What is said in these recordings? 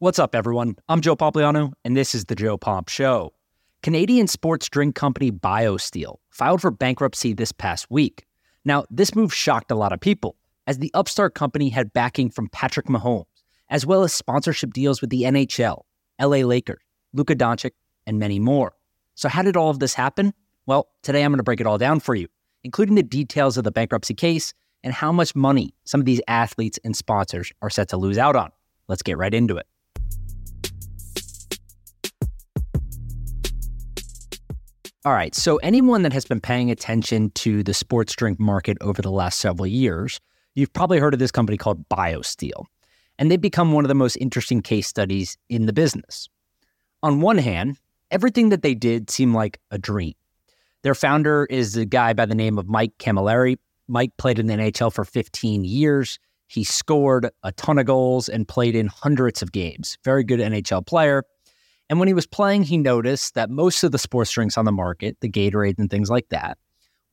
What's up, everyone? I'm Joe Pompliano, and this is the Joe Pomp Show. Canadian sports drink company BioSteel filed for bankruptcy this past week. Now, this move shocked a lot of people, as the upstart company had backing from Patrick Mahomes, as well as sponsorship deals with the NHL, LA Lakers, Luka Doncic, and many more. So, how did all of this happen? Well, today I'm going to break it all down for you, including the details of the bankruptcy case and how much money some of these athletes and sponsors are set to lose out on. Let's get right into it. All right. So, anyone that has been paying attention to the sports drink market over the last several years, you've probably heard of this company called BioSteel. And they've become one of the most interesting case studies in the business. On one hand, everything that they did seemed like a dream. Their founder is a guy by the name of Mike Cammalleri. Mike played in the NHL for 15 years. He scored a ton of goals and played in hundreds of games. Very good NHL player. And when he was playing, he noticed that most of the sports drinks on the market, the Gatorade and things like that,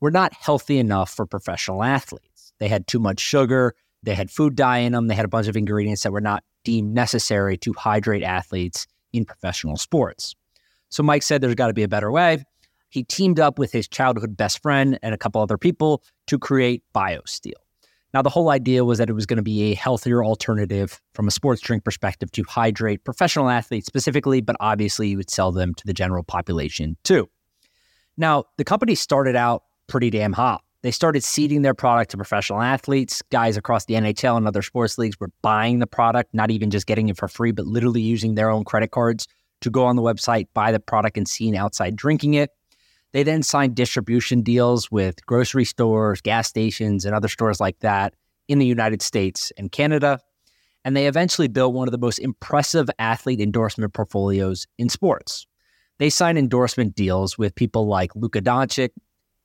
were not healthy enough for professional athletes. They had too much sugar, they had food dye in them, they had a bunch of ingredients that were not deemed necessary to hydrate athletes in professional sports. So Mike said there's got to be a better way. He teamed up with his childhood best friend and a couple other people to create BioSteel. Now, the whole idea was that it was going to be a healthier alternative from a sports drink perspective to hydrate professional athletes specifically, but obviously you would sell them to the general population too. Now, the company started out pretty damn hot. They started seeding their product to professional athletes. Guys across the NHL and other sports leagues were buying the product, not even just getting it for free, but literally using their own credit cards to go on the website, buy the product, and seen outside drinking it. They then signed distribution deals with grocery stores, gas stations, and other stores like that in the United States and Canada. And they eventually built one of the most impressive athlete endorsement portfolios in sports. They signed endorsement deals with people like Luka Doncic,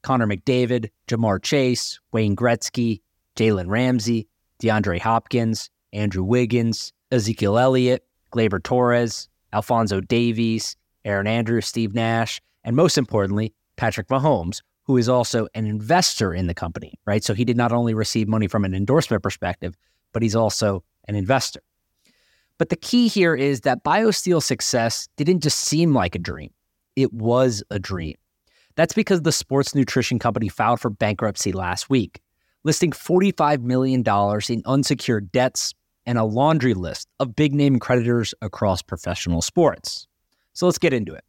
Connor McDavid, Ja'Marr Chase, Wayne Gretzky, Jalen Ramsey, DeAndre Hopkins, Andrew Wiggins, Ezekiel Elliott, Gleyber Torres, Alfonso Davies, Auston Matthews, Steve Nash, and most importantly, Patrick Mahomes, who is also an investor in the company, right? So he did not only receive money from an endorsement perspective, but he's also an investor. But the key here is that BioSteel's success didn't just seem like a dream, it was a dream. That's because the sports nutrition company filed for bankruptcy last week, listing $45 million in unsecured debts and a laundry list of big name creditors across professional sports. So let's get into it.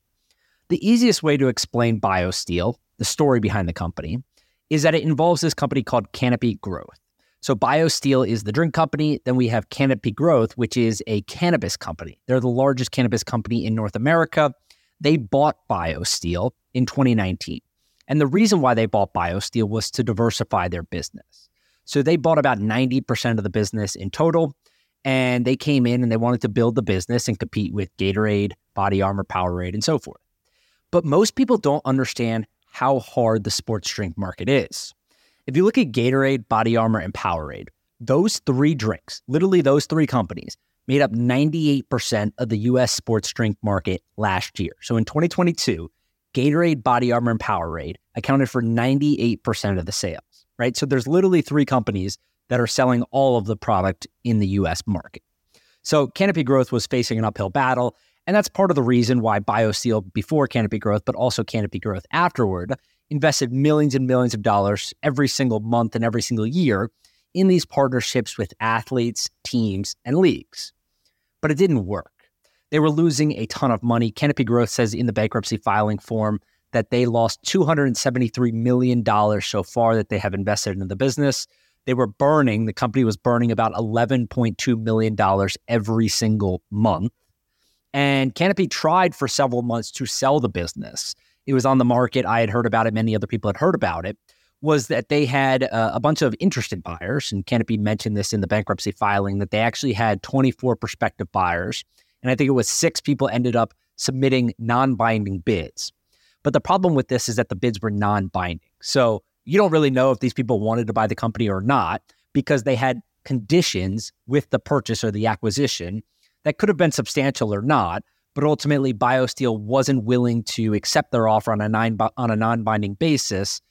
The easiest way to explain BioSteel, the story behind the company, is that it involves this company called Canopy Growth. So BioSteel is the drink company. Then we have Canopy Growth, which is a cannabis company. They're the largest cannabis company in North America. They bought BioSteel in 2019. And the reason why they bought BioSteel was to diversify their business. So they bought about 90% of the business in total. And they came in and they wanted to build the business and compete with Gatorade, Body Armor, Powerade, and so forth. But most people don't understand how hard the sports drink market is. If you look at Gatorade, Body Armor, and Powerade, those three drinks, literally those three companies, made up 98% of the US sports drink market last year. So in 2022, Gatorade, Body Armor, and Powerade accounted for 98% of the sales, right? So there's literally three companies that are selling all of the product in the US market. So Canopy Growth was facing an uphill battle. And that's part of the reason why BioSteel before Canopy Growth, but also Canopy Growth afterward, invested millions and millions of dollars every single month and every single year in these partnerships with athletes, teams, and leagues. But it didn't work. They were losing a ton of money. Canopy Growth says in the bankruptcy filing form that they lost $273 million so far that they have invested in the business. They were burning, the company was burning about $11.2 million every single month. And Canopy tried for several months to sell the business. It was on the market. I had heard about it. Many other people had heard about it. Was that they had uh, a bunch of interested buyers, and Canopy mentioned this in the bankruptcy filing that they actually had 24 prospective buyers. And I think it was six people ended up submitting non binding bids. But the problem with this is that the bids were non binding. So you don't really know if these people wanted to buy the company or not because they had conditions with the purchase or the acquisition that could have been substantial or not, but ultimately BioSteel wasn't willing to accept their offer on a nine on a non-binding basis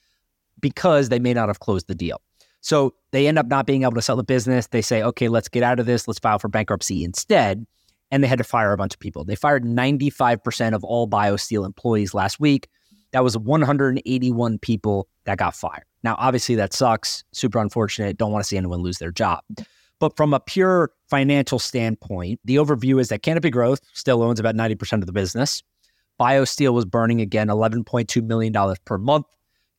because they may not have closed the deal. So they end up not being able to sell the business. They say, "Okay, let's get out of this. Let's file for bankruptcy instead." and they had to fire a bunch of people. They fired 95% of all BioSteel employees last week. That was 181 people that got fired. Now, obviously, that sucks. Super unfortunate. Don't want to see anyone lose their job. But from a pure financial standpoint, the overview is that Canopy Growth still owns about 90% of the business. BioSteel was burning again $11.2 million per month.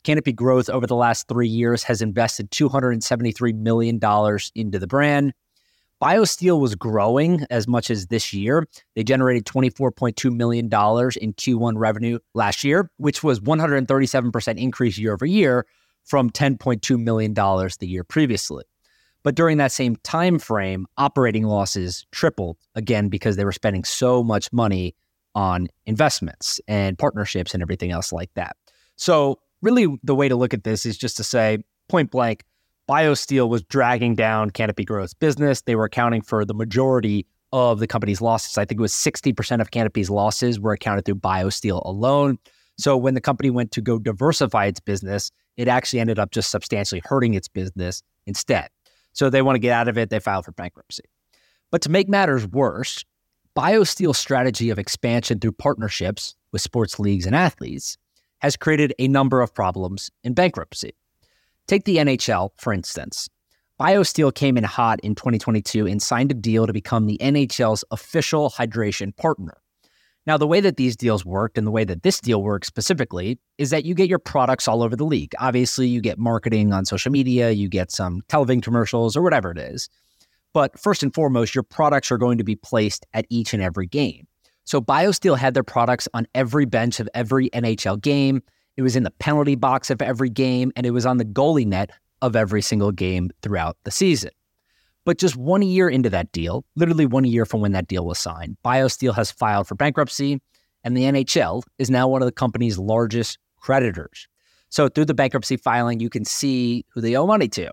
Canopy Growth over the last three years has invested $273 million into the brand. BioSteel was growing as much as this year. They generated $24.2 million in Q1 revenue last year, which was 137% increase year over year from $10.2 million the year previously. But during that same time frame, operating losses tripled again because they were spending so much money on investments and partnerships and everything else like that. So, really, the way to look at this is just to say point blank, BioSteel was dragging down Canopy Growth's business. They were accounting for the majority of the company's losses. I think it was 60% of Canopy's losses were accounted through BioSteel alone. So when the company went to go diversify its business, it actually ended up just substantially hurting its business instead. So they want to get out of it. They file for bankruptcy. But to make matters worse, BioSteel's strategy of expansion through partnerships with sports leagues and athletes has created a number of problems in bankruptcy. Take the NHL, for instance. BioSteel came in hot in 2022 and signed a deal to become the NHL's official hydration partner. Now, the way that these deals worked and the way that this deal works specifically is that you get your products all over the league. Obviously, you get marketing on social media, you get some television commercials or whatever it is. But first and foremost, your products are going to be placed at each and every game. So BioSteel had their products on every bench of every NHL game. It was in the penalty box of every game, and it was on the goalie net of every single game throughout the season. But just one year into that deal, literally one year from when that deal was signed, BioSteel has filed for bankruptcy, and the NHL is now one of the company's largest creditors. So through the bankruptcy filing, you can see who they owe money to.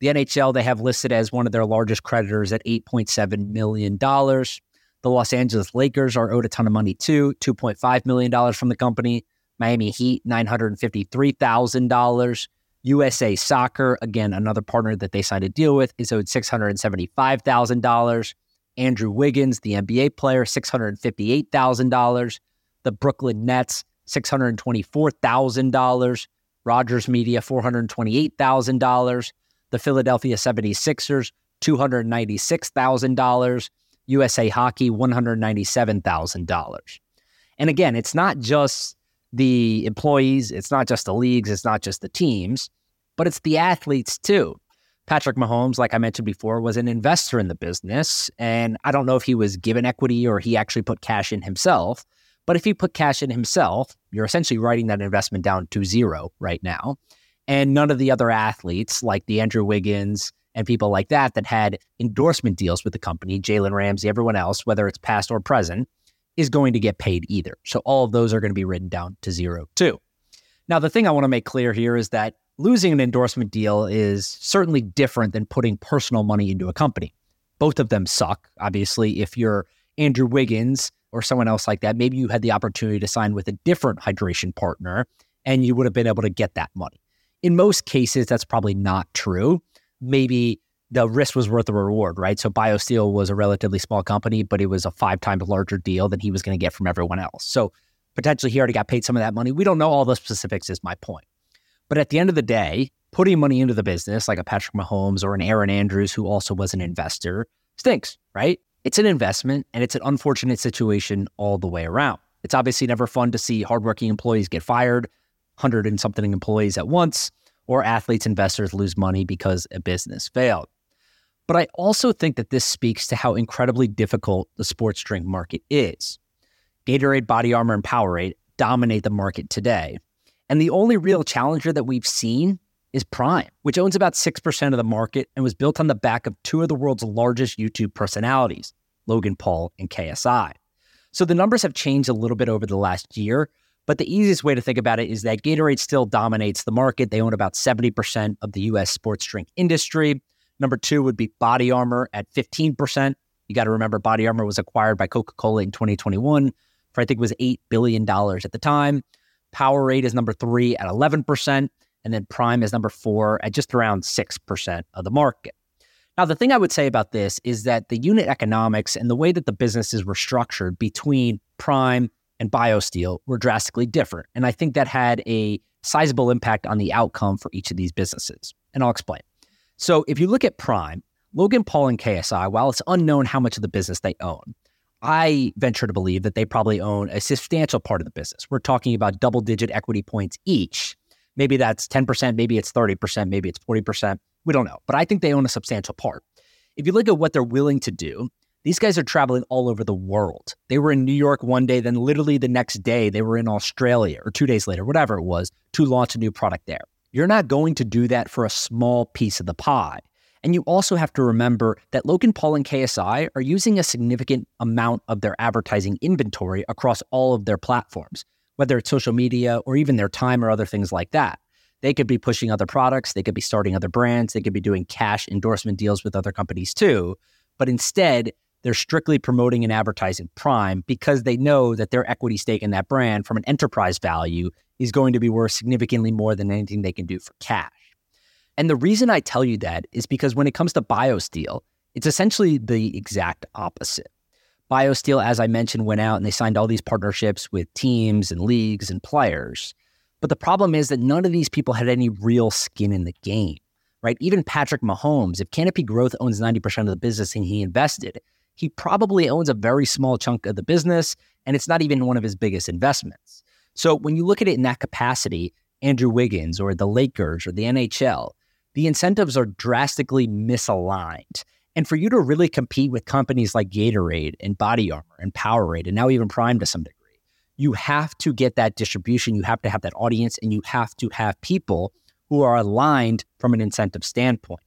The NHL they have listed as one of their largest creditors at $8.7 million. The Los Angeles Lakers are owed a ton of money too, $2.5 million from the company. Miami Heat, $953,000. USA Soccer, again, another partner that they signed a deal with, is owed $675,000. Andrew Wiggins, the NBA player, $658,000. The Brooklyn Nets, $624,000. Rogers Media, $428,000. The Philadelphia 76ers, $296,000. USA Hockey, $197,000. And again, it's not just the employees, it's not just the leagues, it's not just the teams, but it's the athletes too. Patrick Mahomes, like I mentioned before, was an investor in the business. And I don't know if he was given equity or he actually put cash in himself. But if he put cash in himself, you're essentially writing that investment down to zero right now. And none of the other athletes, like the Andrew Wiggins and people like that, that had endorsement deals with the company, Jalen Ramsey, everyone else, whether it's past or present, is going to get paid either. So all of those are going to be written down to zero too. Now, the thing I want to make clear here is that losing an endorsement deal is certainly different than putting personal money into a company. Both of them suck. Obviously, if you're Andrew Wiggins or someone else like that, maybe you had the opportunity to sign with a different hydration partner and you would have been able to get that money. In most cases, that's probably not true. Maybe the risk was worth the reward, right? So BioSteel was a relatively small company, but it was a five times larger deal than he was going to get from everyone else. So potentially he already got paid some of that money. We don't know all the specifics, is my point. But at the end of the day, putting money into the business, like a Patrick Mahomes or an Auston Matthews, who also was an investor, stinks, right? It's an investment and it's an unfortunate situation all the way around. It's obviously never fun to see hardworking employees get fired, 100 and something employees at once, or athletes, investors lose money because a business failed. But I also think that this speaks to how incredibly difficult the sports drink market is. Gatorade, Body Armor, and Powerade dominate the market today. And the only real challenger that we've seen is Prime, which owns about 6% of the market and was built on the back of two of the world's largest YouTube personalities, Logan Paul and KSI. So the numbers have changed a little bit over the last year, but the easiest way to think about it is that Gatorade still dominates the market. They own about 70% of the US sports drink industry. Number two would be Body Armor at 15%. You got to remember, Body Armor was acquired by Coca Cola in 2021 for I think it was $8 billion at the time. Powerade is number three at 11%. And then Prime is number four at just around 6% of the market. Now, the thing I would say about this is that the unit economics and the way that the businesses were structured between Prime and BioSteel were drastically different. And I think that had a sizable impact on the outcome for each of these businesses. And I'll explain. So if you look at Prime, Logan Paul and KSI, while it's unknown how much of the business they own, I venture to believe that they probably own a substantial part of the business. We're talking about double digit equity points each. Maybe that's 10%, maybe it's 30%, maybe it's 40%. We don't know. But I think they own a substantial part. If you look at what they're willing to do, these guys are traveling all over the world. They were in New York one day, then literally the next day, they were in Australia or two days later, whatever it was, to launch a new product there. You're not going to do that for a small piece of the pie. And you also have to remember that Logan Paul and KSI are using a significant amount of their advertising inventory across all of their platforms, whether it's social media or even their time or other things like that. They could be pushing other products, they could be starting other brands, they could be doing cash endorsement deals with other companies too. But instead, they're strictly promoting and advertising Prime because they know that their equity stake in that brand from an enterprise value is going to be worth significantly more than anything they can do for cash. And the reason I tell you that is because when it comes to BioSteel, it's essentially the exact opposite. BioSteel, as I mentioned, went out and they signed all these partnerships with teams and leagues and players. But the problem is that none of these people had any real skin in the game, right? Even Patrick Mahomes, if Canopy Growth owns 90% of the business and he invested, he probably owns a very small chunk of the business and it's not even one of his biggest investments. So when you look at it in that capacity, Andrew Wiggins or the Lakers or the NHL, the incentives are drastically misaligned. And for you to really compete with companies like Gatorade and Body Armor and Powerade and now even Prime to some degree, you have to get that distribution, you have to have that audience, and you have to have people who are aligned from an incentive standpoint.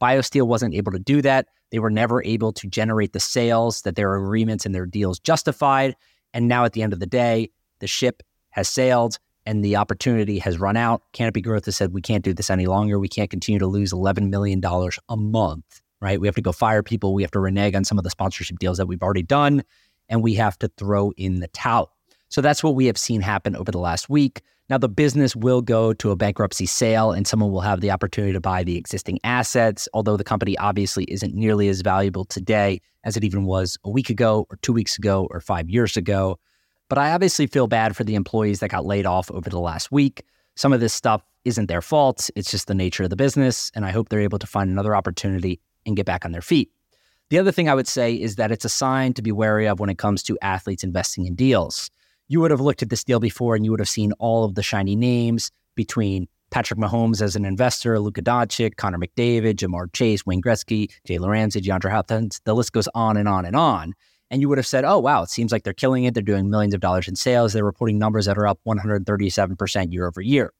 BioSteel wasn't able to do that. They were never able to generate the sales that their agreements and their deals justified. And now at the end of the day, the ship has sailed and the opportunity has run out. Canopy Growth has said, we can't do this any longer. We can't continue to lose $11 million a month, right? We have to go fire people. We have to renege on some of the sponsorship deals that we've already done, and we have to throw in the towel. So that's what we have seen happen over the last week. Now, the business will go to a bankruptcy sale and someone will have the opportunity to buy the existing assets, although the company obviously isn't nearly as valuable today as it even was a week ago, or two weeks ago, or five years ago. But I obviously feel bad for the employees that got laid off over the last week. Some of this stuff isn't their fault, it's just the nature of the business. And I hope they're able to find another opportunity and get back on their feet. The other thing I would say is that it's a sign to be wary of when it comes to athletes investing in deals. You would have looked at this deal before and you would have seen all of the shiny names between Patrick Mahomes as an investor, Luka Doncic, Connor McDavid, Ja'Marr Chase, Wayne Gretzky, Jalen Ramsey, DeAndre Hopkins. The list goes on and on and on and you would have said, oh, wow, it seems like they're killing it. They're doing millions of dollars in sales. They're reporting numbers that are up 137% year over year.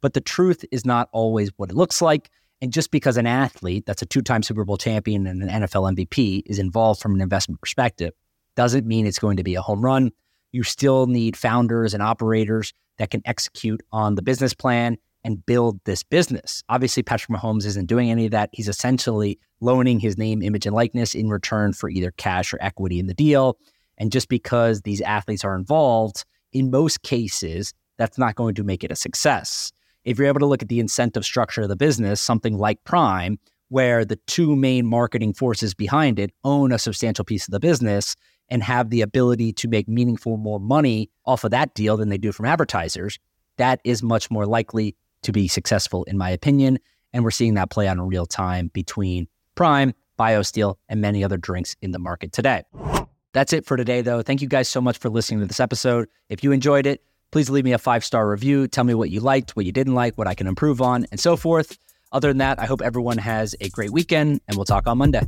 But the truth is not always what it looks like. And just because an athlete that's a two time Super Bowl champion and an NFL MVP is involved from an investment perspective doesn't mean it's going to be a home run. You still need founders and operators that can execute on the business plan and build this business. Obviously, Patrick Mahomes isn't doing any of that. He's essentially loaning his name, image, and likeness in return for either cash or equity in the deal. And just because these athletes are involved, in most cases, that's not going to make it a success. If you're able to look at the incentive structure of the business, something like Prime, where the two main marketing forces behind it own a substantial piece of the business and have the ability to make meaningful more money off of that deal than they do from advertisers, that is much more likely to be successful, in my opinion. And we're seeing that play out in real time between Prime, BioSteel, and many other drinks in the market today. That's it for today, though. Thank you guys so much for listening to this episode. If you enjoyed it, please leave me a five star review. Tell me what you liked, what you didn't like, what I can improve on, and so forth. Other than that, I hope everyone has a great weekend, and we'll talk on Monday.